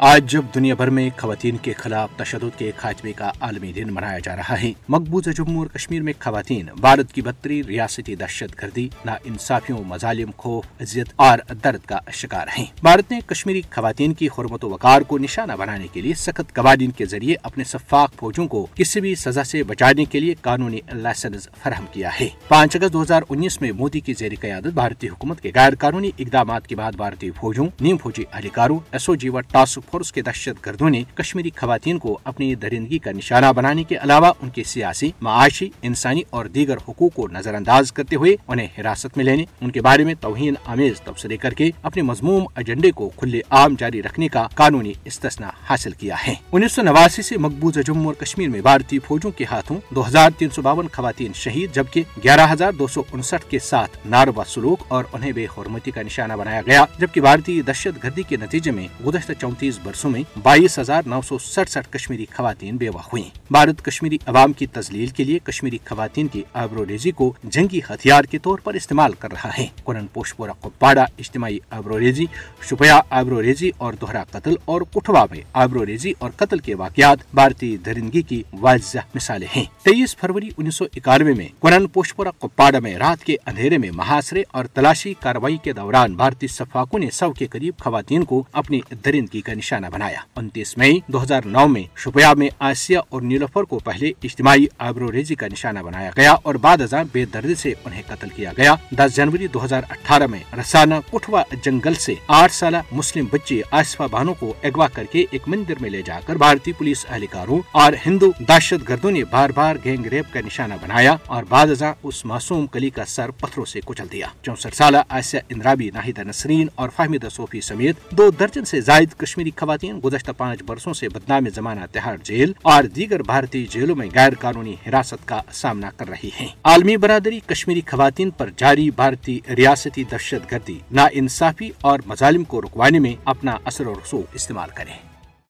آج جب دنیا بھر میں خواتین کے خلاف تشدد کے خاتمے کا عالمی دن منایا جا رہا ہے، مقبوضہ جموں اور کشمیر میں خواتین بھارت کی بدترین ریاستی دہشت گردی نا انصافیوں مظالم خوف عزت اور درد کا شکار ہیں۔ بھارت نے کشمیری خواتین کی حرمت و وقار کو نشانہ بنانے کے لیے سخت قوانین کے ذریعے اپنے شفاق فوجوں کو کسی بھی سزا سے بچانے کے لیے قانونی لائسنس فراہم کیا ہے۔ پانچ اگست دو ہزار انیس میں مودی کی زیر قیادت بھارتی حکومت کے غیر قانونی اقدامات کے بعد بھارتی فوجوں، نیم فوجی اہلکاروں، ایس او جی و ٹاسک فورس کے دہشت گردوں نے کشمیری خواتین کو اپنی درندگی کا نشانہ بنانے کے علاوہ ان کے سیاسی، معاشی، انسانی اور دیگر حقوق کو نظر انداز کرتے ہوئے انہیں حراست میں لینے، ان کے بارے میں توہین آمیز تبصرے کر کے اپنے مضموم ایجنڈے کو کھلے عام جاری رکھنے کا قانونی استثنا حاصل کیا ہے۔ انیس سو نواسی سے مقبوضہ جموں اور کشمیر میں بھارتی فوجوں کے ہاتھوں دو ہزار تین سو باون خواتین شہید، جبکہ گیارہ ہزار دو سو انسٹھ کے ساتھ ناروا سلوک اور انہیں بے حرمتی کا نشانہ بنایا گیا، جبکہ بھارتی دہشت گردی کے نتیجے میں گزشتہ چونتیس برسوں میں بائیس ہزار نو سو سڑسٹھ کشمیری خواتین بیوہ ہوئی بھارت کشمیری عوام کی تزلیل کے لیے کشمیری خواتین کی آبرو ریزی کو جنگی ہتھیار کے طور پر استعمال کر رہا ہے۔ قرن پوشپورہ کپواڑہ اجتماعی آبرو ریزی شپیا آبرو ریزی اور دوہرا قتل اور کٹھوا میں آبرو ریزی اور قتل کے واقعات بھارتی درندگی کی واضح مثالیں ہیں۔ تیئیس فروری انیس سو اکانوے میں قرن پوشپورہ کپواڑہ میں رات کے اندھیرے میں محاصرے اور تلاشی کاروائی کے دوران بھارتی صفاقوں نے سو کے قریب خواتین کو اپنی درندگی کا نشانہ بنایا انتیس مئی دو ہزار نو میں شپیا میں آسیہ اور نیلوفر کو پہلے اجتماعی آبرو ریزی کا نشانہ بنایا گیا اور بعد ازاں بے دردی سے انہیں قتل کیا گیا دس جنوری دو ہزار اٹھارہ میں رسانہ کٹھوا جنگل سے آٹھ سالہ مسلم بچے آصفہ بانو کو اغوا کر کے ایک مندر میں لے جا کر بھارتی پولیس اہلکاروں اور ہندو دہشت گردوں نے بار بار گینگ ریپ کا نشانہ بنایا اور بعد ازاں اس معصوم کلی کا سر پتھروں سے کچل دیا چونسٹھ سالہ آسیہ اندرابی ناہیدہ نسرین اور فہمیدہ صوفی سمیت دو درجن سے زائد کشمیری خواتین گزشتہ پانچ برسوں سے بدنام زمانہ تہاڑ جیل اور دیگر بھارتی جیلوں میں غیر قانونی حراست کا سامنا کر رہی ہیں۔ عالمی برادری کشمیری خواتین پر جاری بھارتی ریاستی دہشت گردی نا انصافی اور مظالم کو رکوانے میں اپنا اثر و رسوخ استعمال کریں۔